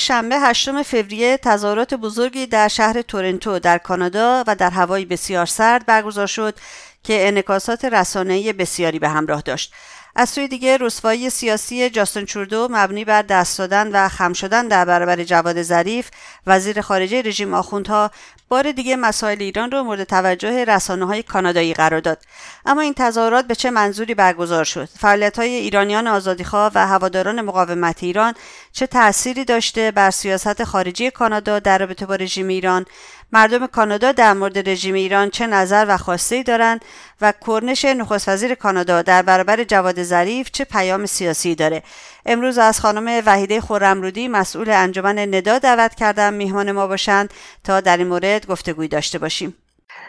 شنبه هشتم فوریه تظاهرات بزرگی در شهر تورنتو در کانادا و در هوایی بسیار سرد برگزار شد که انعکاسات رسانه‌ای بسیاری به همراه داشت. از سوی دیگه رسوایی سیاسی جاستن چوردو مبنی بر دست دادن و خم شدن در برابر جواد ظریف وزیر خارجه رژیم آخوندها بار دیگه مسائل ایران رو مورد توجه رسانه های کانادایی قرار داد. اما این تظاهرات به چه منظوری برگزار شد؟ فعالیت های ایرانیان آزادیخواه و هواداران مقاومت ایران چه تأثیری داشته بر سیاست خارجی کانادا در رابطه با رژیم ایران؟ مردم کانادا در مورد رژیم ایران چه نظر و خواسته دارند و کرنش نخست وزیر کانادا در برابر جواد ظریف چه پیام سیاسی داره؟ امروز از خانم وحیده خورمرودی مسئول انجمن ندا دعوت کردم. میهمان ما باشند تا در این مورد گفتگوی داشته باشیم.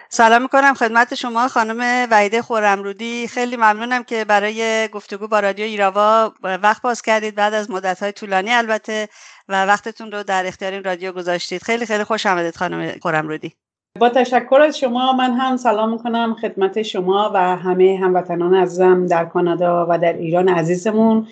سلام می‌کنم خدمت شما خانم وحیده خورمرودی خیلی ممنونم که برای گفتگو با رادیو ایراوا وقت باز کردید بعد از مدت های طولانی. البته و وقتتون رو در اختیار این رادیو گذاشتید. خیلی خیلی خوش آمدید خانم خورمرودی با تشکر از شما من هم سلام می‌کنم خدمت شما و همه هموطنان عزیزم در کانادا و در ایران عزیزمون.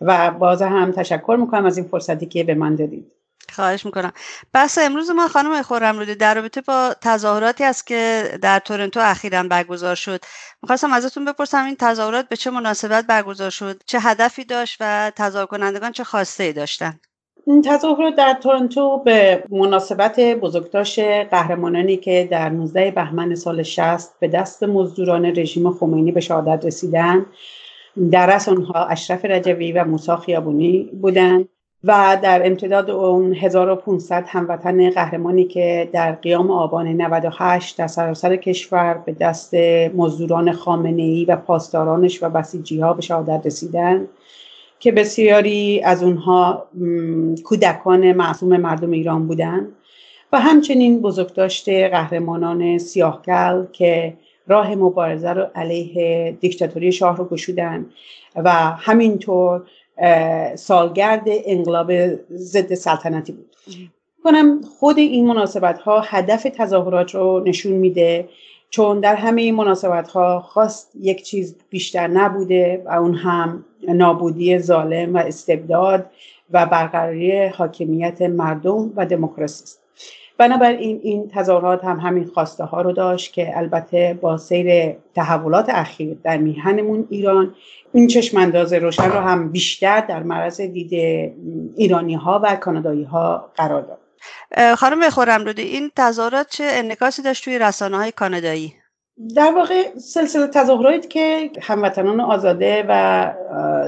و باز هم تشکر می‌کنم از این فرصتی که به من دادید. خواهش می‌کنم. بحث امروز ما خانم خورم رودی در رابطه با تظاهراتی است که در تورنتو اخیرا برگزار شد. می‌خواستم ازتون بپرسم این تظاهرات به چه مناسبت برگزار شد؟ چه هدفی داشت و تظاهر کنندگان چه خواسته ای داشتن؟ این تظاهرات در تورنتو به مناسبت بزرگداشت قهرمانانی که در 19 بهمن سال 60 به دست مزدوران رژیم خمینی به شهادت رسیدن در رأس آنها اشرف رجوی و موسی خیابونی بودند و در امتداد اون 1500 هموطن قهرمانی که در قیام آبان 98 در سراسر کشور به دست مزدوران خامنه ای و پاسدارانش و بسیجی ها به شهادت رسیدن. که بسیاری از اونها کودکان معصوم مردم ایران بودند و همچنین بزرگداشت قهرمانان سیاهگل که راه مبارزه رو علیه دیکتاتوری شاه رو گشودن و همینطور سالگرد انقلاب ضد سلطنتی بود. کنم خود این مناسبت ها هدف تظاهرات رو نشون میده چون در همه این مناسبت ها خواست یک چیز بیشتر نبوده و اون هم نابودی ظالم و استبداد و برقراری حاکمیت مردم و دموکراسی است. بنابراین این تظاهرات هم همین خواسته ها رو داشت که البته با سیر تحولات اخیر در میهنمون ایران این چشم انداز روشن رو هم بیشتر در معرض دید ایرانی ها و کانادایی ها قرار داد. خانم بخورم رودی این تظاهرات چه انکاسی داشت توی رسانه های کانادایی؟ در واقع سلسله تظاهراتی که هموطنان آزاده و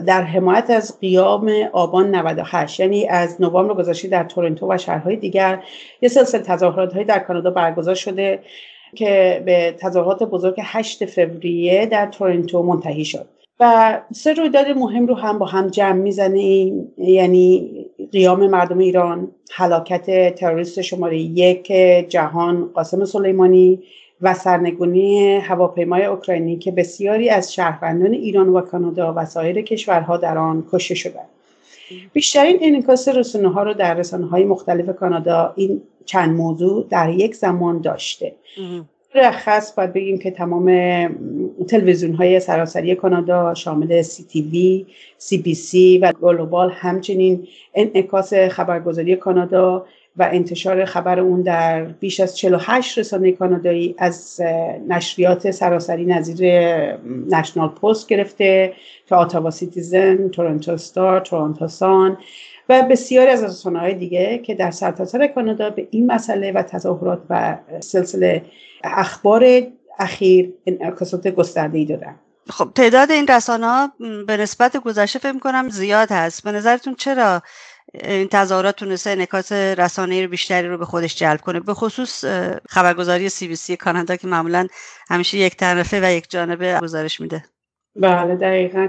در حمایت از قیام آبان 98 یعنی از نوامبر گذشته در تورنتو و شهرهای دیگر یه سلسله تظاهرات های در کانادا برگزار شده که به تظاهرات بزرگ 8 فوریه در تورنتو منتهی شد. و سه رویداد مهم رو هم با هم جمع می‌زنیم یعنی قیام مردم ایران حلاکت تروریست شماره یک جهان قاسم سلیمانی و سرنگونی هواپیمای اوکراینی که بسیاری از شهروندان ایران و کانادا و سایر کشورها در آن کشته شدند. بیشترین انعکاس رسانه ها رو در رسانه های مختلف کانادا این چند موضوع در یک زمان داشته. رخص باید بگیم که تمام تلویزیون های سراسری کانادا شامل سی تی وی، سی بی سی و گلوبال همچنین انعکاس خبرگزاری کانادا و انتشار خبر اون در بیش از 48 رسانه کانادایی از نشریات سراسری نظیر National Post گرفته تا Ottawa Citizen، Toronto Star، Toronto Sun و بسیاری از رسانه های دیگه که در سرتاسر کانادا به این مسئله و تظاهرات و سلسله اخبار اخیر انعکاسات گسترده دادن. خب تعداد این رسانه به نسبت گذشته فکر کنم زیاد هست. به نظرتون چرا این تظاهرات تونسته انعکاس رسانه رو بیشتری رو به خودش جلب کنه. به خصوص خبرگزاری سی بی سی کانادا که معمولا همیشه یک طرفه و یک جانبه گزارش میده. بله دقیقا.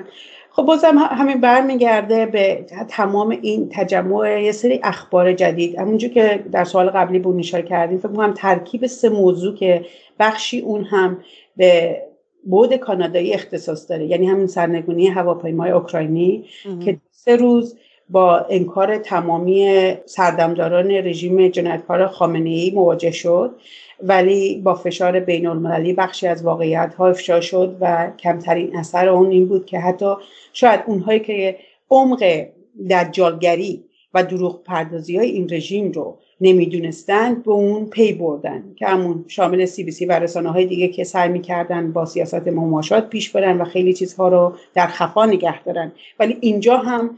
خب بازم همین برمیگرده به تمام این تجمع یه سری اخبار جدید. همونجور که در سوال قبلی بود نشار کردیم فکر کنم ترکیب سه موضوع که بخشی اون هم به بود کانادایی اختصاص داره. یعنی همین سرنگونی هواپیمای اوکراینی که سه روز با انکار تمامی سردمداران رژیم جنایتکار خامنه ای مواجه شد ولی با فشار بین المللی بخشی از واقعیت ها افشا شد و کمترین اثر اون این بود که حتی شاید اونهایی که عمق دجالگری و دروغ پردازی های این رژیم رو نمی‌دونستند به اون پی بردن که همون شامل سی بی سی و رسانه های دیگه که سعی می‌کردن با سیاست مماشات پیش برن و خیلی چیزها رو در خفا نگه دارن. ولی اینجا هم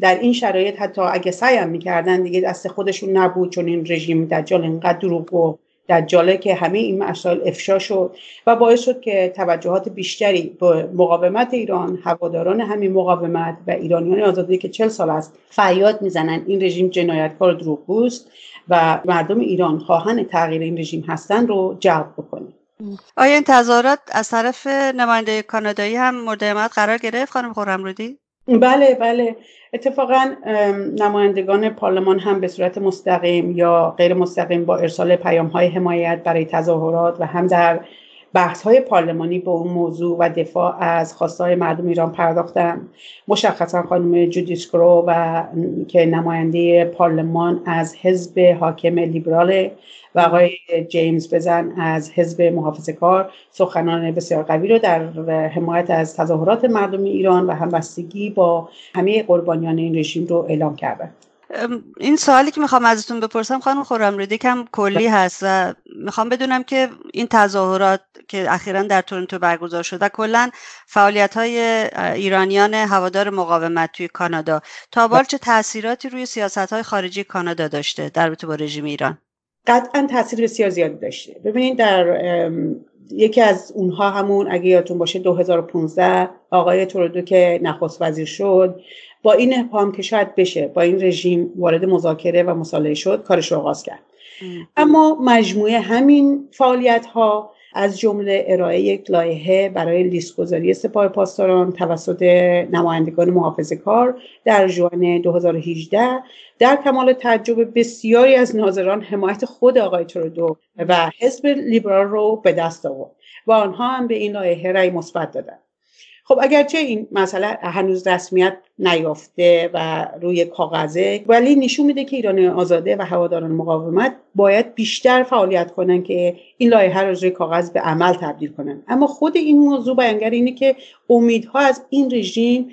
در این شرایط حتی اگه سعی هم می‌کردن دیگه دست خودشون نبود چون این رژیم دجال اینقدر دروغ و دجاله که همه این مسائل افشا شد و باعث شد که توجهات بیشتری به مقاومت ایران هواداران همین مقاومت و ایرانیان آزادی که چل سال است فریاد می‌زنن این رژیم جنایتکار دروغگوست و مردم ایران خواهان تغییر این رژیم هستن رو جلب بکنه. آیا این تظاهرات از طرف نماینده کانادایی هم مورد قرار گرفت؟ خانم خورمرودی بله بله. اتفاقا نمایندگان پارلمان هم به صورت مستقیم یا غیر مستقیم با ارسال پیام های حمایت برای تظاهرات و هم در بحث های پارلمانی به اون موضوع و دفاع از خواستهای مردم ایران پرداختن مشخصا خانم جودیس گرو و که نماینده پارلمان از حزب حاکم لیبرال و آقای جیمز بزن از حزب محافظه کار. سخنان بسیار قوی رو در حمایت از تظاهرات مردم ایران و همبستگی با همه قربانیان این رژیم رو اعلام کردن این سوالی که می‌خوام ازتون بپرسم خانم خورمردی کم کلی هست و می‌خوام بدونم که این تظاهرات که اخیرا در تورنتو برگزار شد و کلا فعالیت های ایرانیان هوادار مقاومت توی کانادا. تا بال چه تاثیراتی روی سیاست های خارجی کانادا داشته در رابطه با رژیم ایران؟ قطعا تاثیر بسیار زیادی داشته. ببینید در یکی از اونها همون اگه یادتون باشه 2015 آقای تورودو که نخست وزیر شد با این ابهام که شاید بشه با این رژیم وارد مذاکره و مصالحه شد کارش رو آغاز کرد. اما مجموعه همین فعالیت ها از جمله ارائه یک لایحه برای لیست گذاری سپاه پاسداران توسط نمایندگان محافظه کار در جوان 2018 در کمال تعجب بسیاری از ناظران حمایت خود آقای ترودو و حزب لیبرال رو به دست آورد و آنها هم به این لایحه رأی مثبت دادند. خب اگرچه این مسئله هنوز رسمیت نیافته و روی کاغذه ولی نشون میده که ایران آزاده و هواداران مقاومت باید بیشتر فعالیت کنن که این لایحه رو روی کاغذ به عمل تبدیل کنن. اما خود این موضوع بیانگر اینه که امیدها از این رژیم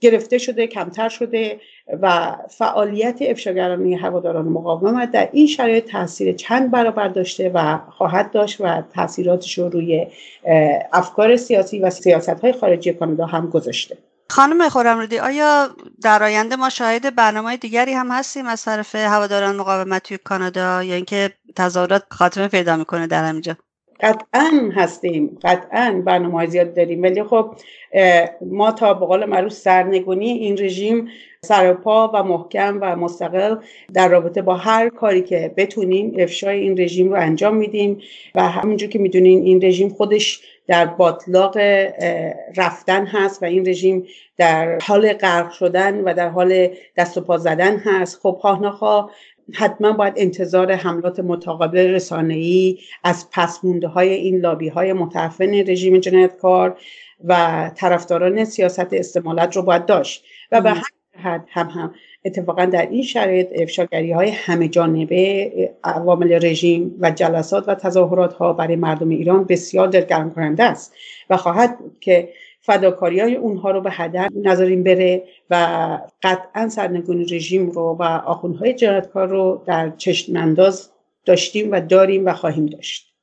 گرفته شده کمتر شده و فعالیت افشاگرانه هواداران مقاومت در این شرایط تاثیر چند برابر داشته و خواهد داشت و تاثیراتش رو روی افکار سیاسی و سیاست های خارجی کانادا هم گذاشته. خانم خورمردی آیا در آینده ما شاهد برنامه دیگری هم هستیم از طرف هواداران مقاومت توی کانادا یا اینکه تظاهرات خاتمه پیدا می‌کنه در همینجا قطعا هستیم. قطعا برنامه زیاد داریم. ولی خب ما تا به قول معروف سرنگونی این رژیم سرپا و محکم و مستقل در رابطه با هر کاری که بتونیم افشای این رژیم رو انجام میدیم و همونجور که می‌دونین این رژیم خودش در باطلاق رفتن هست و این رژیم در حال غرق شدن و در حال دست و پا زدن هست. خب خواه حتما باید انتظار حملات متقابل رسانه‌ای از پسمونده های این لابی های متعفن رژیم جنایتکار و طرفداران سیاست استعمالت رو باید داشت. و به همین هم هم اتفاقا در این شرایط افشاگری های همه جانبه عوامل رژیم و جلسات و تظاهرات ها برای مردم ایران بسیار دلگرم کننده است و خواهد که فداکاری های اونها رو به هدر نذاریم بره و قطعا سرنگونی رژیم رو و آخونهای جنایتکار رو در چشم انداز داشتیم و داریم و خواهیم داشت.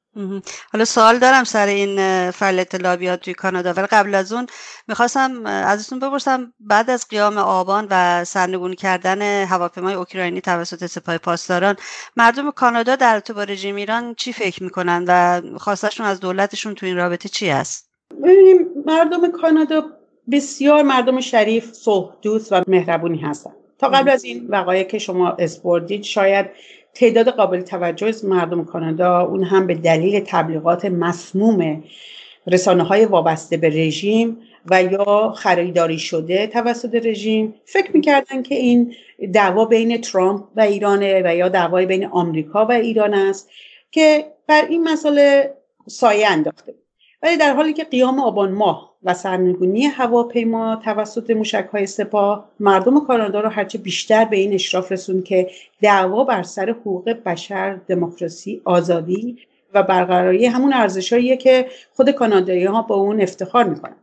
حالا سوال دارم سر این فعالیت لابیات توی کانادا. ولی قبل از اون می‌خواستم ازتون بپرسم بعد از قیام آبان و سرنگون کردن هواپیمای اوکراینی توسط سپاه پاسداران مردم کانادا در تو با رژیم ایران چی فکر می‌کنن و خواستشون از دولتشون تو این رابطه چی است؟ ببینیم مردم کانادا بسیار مردم شریف صلح دوست و مهربونی هستن. تا قبل از این وقایع که شما اسپوردید شاید تعداد قابل توجه از مردم کانادا اون هم به دلیل تبلیغات مسموم رسانه های وابسته به رژیم و یا خریداری شده توسط رژیم فکر می‌کردن که این دعوا بین ترامپ و ایرانه و یا دعوای بین آمریکا و ایران است که بر این مسئله سایه انداخته. ولی در حالی که قیام آبان ماه و سرنگونی هواپیما توسط موشک های سپاه مردم کانادا رو هرچه بیشتر به این اشراف رسون که دعوا بر سر حقوق بشر دموکراسی آزادی و برقراری همون ارزشهاییه که خود کانادایی ها با اون افتخار می‌کنن.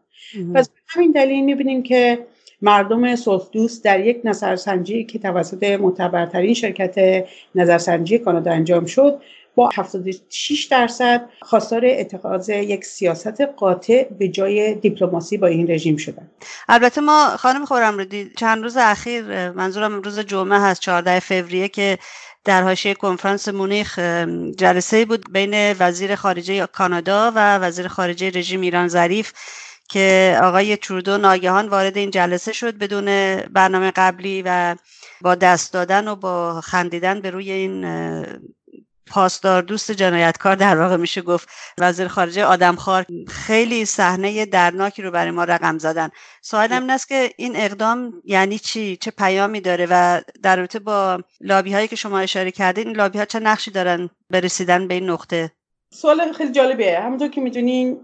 پس همین دلیل می‌بینیم که مردم صلح دوست در یک نظرسنجی که توسط معتبرترین شرکت نظرسنجی کانادا انجام شد با 76 درصد خواستار اتخاذ یک سیاست قاطع به جای دیپلماسی با این رژیم شدن. البته ما خانم خورم رو دید چند روز اخیر منظورم روز جمعه هست 14 فوریه که در حاشیه کنفرانس مونیخ جلسه بود بین وزیر خارجه کانادا و وزیر خارجه رژیم ایران ظریف که آقای ترودو ناگهان وارد این جلسه شد بدون برنامه قبلی و با دست دادن و با خندیدن به روی این پاسدار دوست جنایتکار در واقع میشه گفت وزیر خارجه آدمخوار خیلی صحنه درناکی رو برای ما رقم زدن. سوالم این است که این اقدام یعنی چی؟ چه پیامی داره و در رابطه با لابی هایی که شما اشاره کردین این لابی ها چه نقشی دارن برسیدن به این نقطه؟ سوال خیلی جالبه همونطور که می‌دونین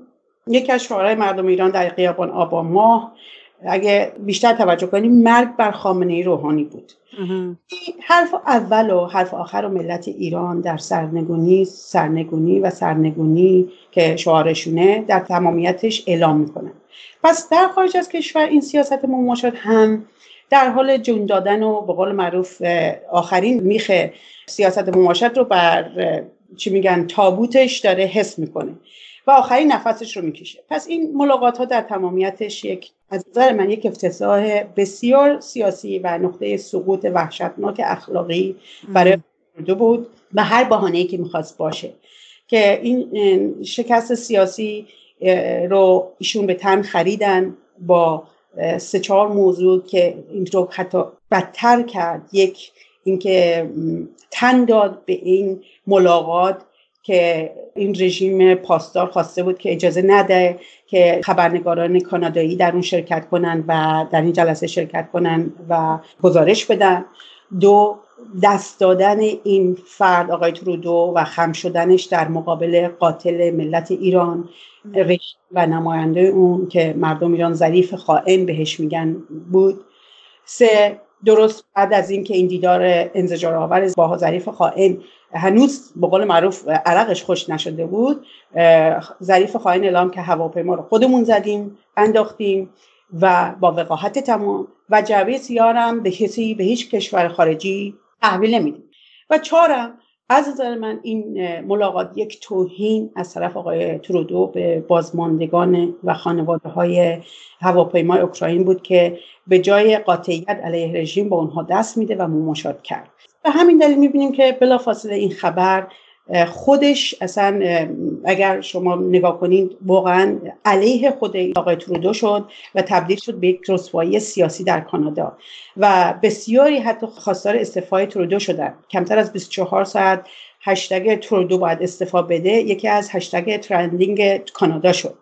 یکی از مردم ایران در قیابان آبا ماه اگه بیشتر توجه کنیم مرگ بر خامنه ای روحانی بود. حرف اول و حرف آخر و ملت ایران در سرنگونی سرنگونی و سرنگونی که شعارشونه در تمامیتش اعلام می‌کنن پس در خارج از کشور این سیاست مماشات هم در حال جون دادن و به قول معروف آخرین میخ سیاست مماشات رو بر چی میگن تابوتش داره حس می‌کنه و آخرین نفسش رو می‌کشه. پس این ملاقات ها در تمامیتش یک از نظر من یک افتضاح بسیار سیاسی و نقطه سقوط وحشتناک اخلاقی برای دو بود و هر بحانه‌ای که می‌خواست باشه که این شکست سیاسی رو ایشون به تن خریدن با سه چهار موضوع که این رو حتی بدتر کرد. یک اینکه تن داد به این ملاقات که این رژیم پاسدار خواسته بود که اجازه نده که خبرنگاران کانادایی در اون شرکت کنن و در این جلسه شرکت کنن و گزارش بدن. دو دست دادن این فرد آقای ترودو و خم شدنش در مقابل قاتل ملت ایران و نماینده اون که مردم ایران ظریف خائن بهش میگن بود. سه درست بعد از اینکه این دیدار انزجار آور با ظریف خائن هنوز به قول معروف عرقش خوش نشده بود ظریف خائن اعلام که هواپیما رو خودمون زدیم انداختیم و با وقاحت تمام و جعبه سیارم به کسی به هیچ کشور خارجی تحویل نمیدیم. و چهارم از نظر من این ملاقات یک توهین از طرف آقای ترودو به بازماندگان و خانواده های هواپیمای اوکراین بود که به جای قاطعیت علیه رژیم با اونها دست میده و مماشات کرد. و همین دلیل می‌بینیم که بلافاصله این خبر خودش اصلا اگر شما نگاه کنید واقعا علیه خود آقای ترودو شد و تبدیل شد به یک رسوایی سیاسی در کانادا. و بسیاری حتی خواستار استعفای ترودو شدن. کمتر از 24 ساعت هشتگ ترودو باید استعفا بده یکی از هشتگ ترندینگ کانادا شد.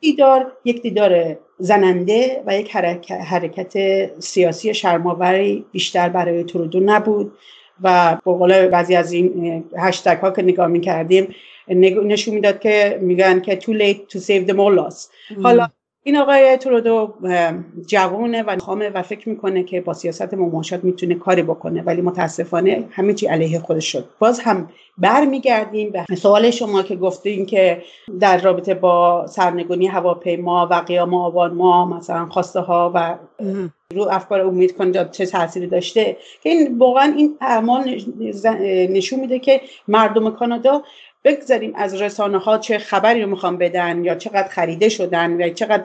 دیدار یک دیدار زننده و یک حرکت سیاسی شرماوری بیشتر برای ترودو نبود. و به قول بعضی از این هشتگ ها که نگاه می کردیم نشون می‌داد که میگن که too late to save the mullahs حالا این آقای ترودو جوانه و خامه و فکر می‌کنه که با سیاست مماشات می‌تونه کاری بکنه ولی متاسفانه همه چی علیه خودش شد. باز هم برمیگردیم به سوال شما که گفتین که در رابطه با سرنگونی هواپیما و قیام آبان ما مثلا خواسته ها و رو افکار امید کنید چه تاثیری داشته؟ که این واقعا این اعمال نشون میده که مردم کانادا بگذاریم از رسانه ها چه خبری رو می‌خوان بدن یا چقدر خریده شدن یا چقدر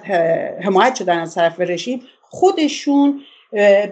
حمایت شدن از طرف رژیم خودشون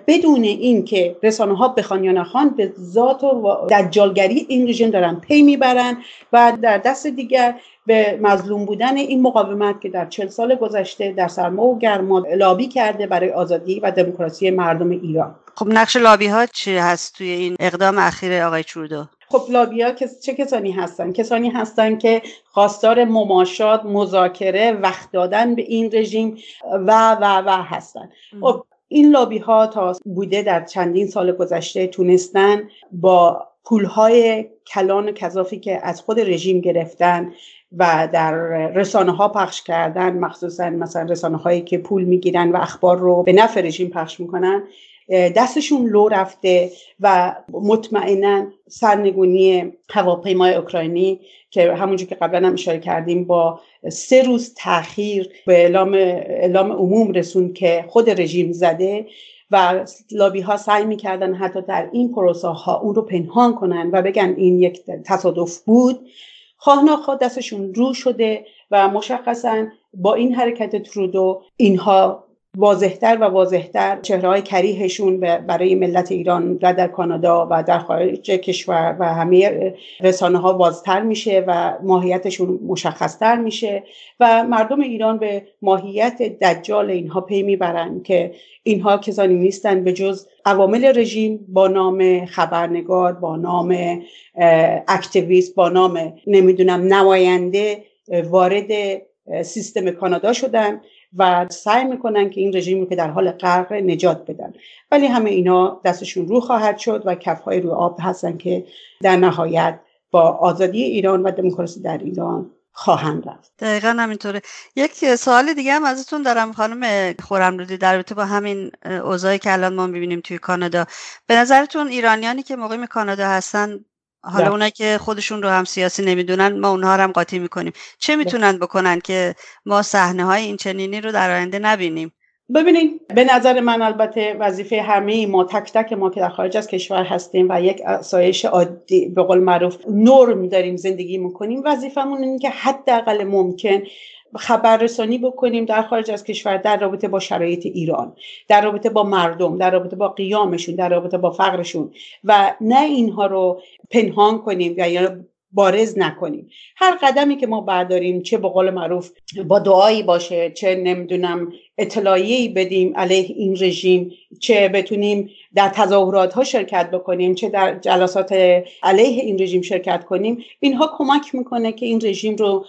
بدون اینکه رسانه ها بخوان یا نخوان به ذات و دجالگری این رژیم دارن پی می‌برن و در دست دیگر به مظلوم بودن این مقاومت که در چل سال گذشته در سرما و گرما لابی کرده برای آزادی و دموکراسی مردم ایران. خب نقش لابی ها چی هست توی این اقدام اخیر آقای چرودو خب لابیا چه کسانی هستن؟ کسانی هستن که خواستار مماشات مذاکره وقت دادن به این رژیم و و و هستن. خب این لابی ها تا بوده در چندین سال گذشته تونستن با پولهای کلان و کذافی که از خود رژیم گرفتن و در رسانه ها پخش کردن مخصوصا مثلا رسانه هایی که پول می‌گیرن و اخبار رو به نفع رژیم پخش می‌کنن دستشون لو رفته و مطمئنا سرنگونی هواپیمای اوکراینی که همونجور که قبلا هم اشاره کردیم با سه روز تاخیر به اعلام, اعلام عموم رسوند که خود رژیم زده و لابی ها سعی می‌کردن حتی در این پروسه ها اون رو پنهان کنن و بگن این یک تصادف بود. خواه دستشون رو شده و مشخصا با این حرکت ترودو اینها واضحتر و واضحتر چهره های کریهشون برای ملت ایران و در کانادا و در خارج کشور و همه رسانه ها بازتر میشه و ماهیتشون مشخصتر میشه و مردم ایران به ماهیت دجال اینها پی می‌برن که اینها کسانی نیستن به جز عوامل رژیم با نام خبرنگار با نام اکتیویست با نام نمی‌دونم نماینده وارد سیستم کانادا شدن. و سعی می‌کنن که این رژیم رو که در حال غرق نجات بدن. ولی همه اینا دستشون رو خواهد شد و کفهای روی آب هستن که در نهایت با آزادی ایران و دموکراسی در ایران خواهند رفت. دقیقا همینطوره. یک سوال دیگه هم ازتون دارم خانم خورمرودی در رابطه با همین اوضاعی که الان ما می‌بینیم توی کانادا. به نظرتون ایرانیانی که مقیم کانادا هستن حالا اونایی که خودشون رو هم سیاسی نمی‌دونن ما اونها رو هم قاطی می‌کنیم. چه می‌تونن بکنن که ما صحنه های این چنینی رو در آینده نبینیم؟ ببینید به نظر من البته وظیفه همه ما تک تک ما که در خارج از کشور هستیم و یک اسایش عادی به قول معروف نرم داریم زندگی می‌کنیم وظیفمون اینه که حداقل ممکن خبررسانی بکنیم در خارج از کشور در رابطه با شرایط ایران در رابطه با مردم در رابطه با قیامشون در رابطه با فقرشون. و نه اینها رو پنهان کنیم یا بارز نکنیم. هر قدمی که ما برداریم چه به قول معروف با دعایی باشه چه نمی‌دونم اطلاعیه‌ای بدیم علیه این رژیم چه بتونیم در تظاهرات ها شرکت بکنیم چه در جلسات علیه این رژیم شرکت کنیم اینها کمک می‌کنه که این رژیم رو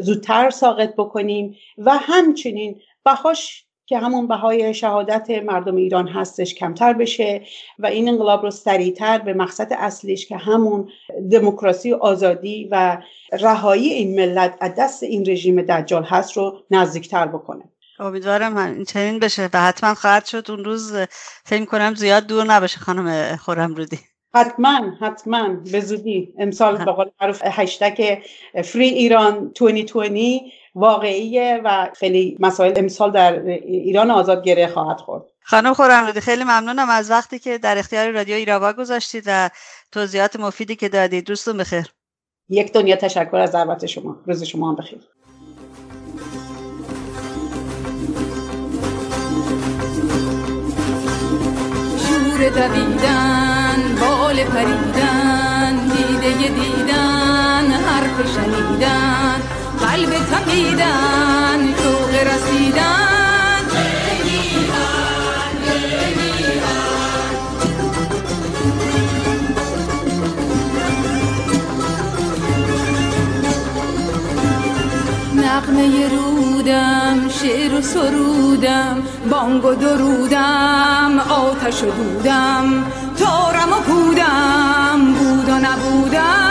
زودتر ساقط بکنیم و همچنین بهاش که همون بهای شهادت مردم ایران هستش کمتر بشه و این انقلاب رو سریعتر به مقصد اصلیش که همون دموکراسی آزادی و رهایی این ملت از دست این رژیم دجال هست رو نزدیکتر بکنه. امیدوارم این چنین بشه و حتما خواهد شد اون روز فکر کنم زیاد دور نباشه خانم خورم رودی. حتما حتما به زودی. امسال به قول معروف هشتگ فری ایران 2020 واقعیه و خیلی مسائل امسال در ایران آزاد گره خواهد خورد. خانم خورمرودی خیلی ممنونم از وقتی که در اختیار رادیو ایراوا گذاشتید و توضیحات مفیدی که دادید. دوستون بخیر. یک دنیا تشکر از دعوت شما. روز شما هم بخیر. شور دویدن بال پریدن دیده دیدن حرف شنیدن. قلب تمیدن شوق رسیدن. نقمه رودم شعر و سرودم بانگ و درودم آتش و دودم. تارم و پودم بود و نبودم.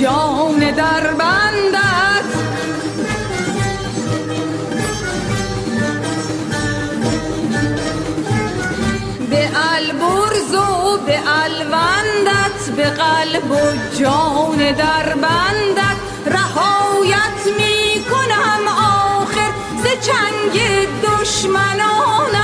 جان در بندت به البرز و به الوندت به قلب و جان در بندت رهایت می کنم آخر ز چنگ دشمنانت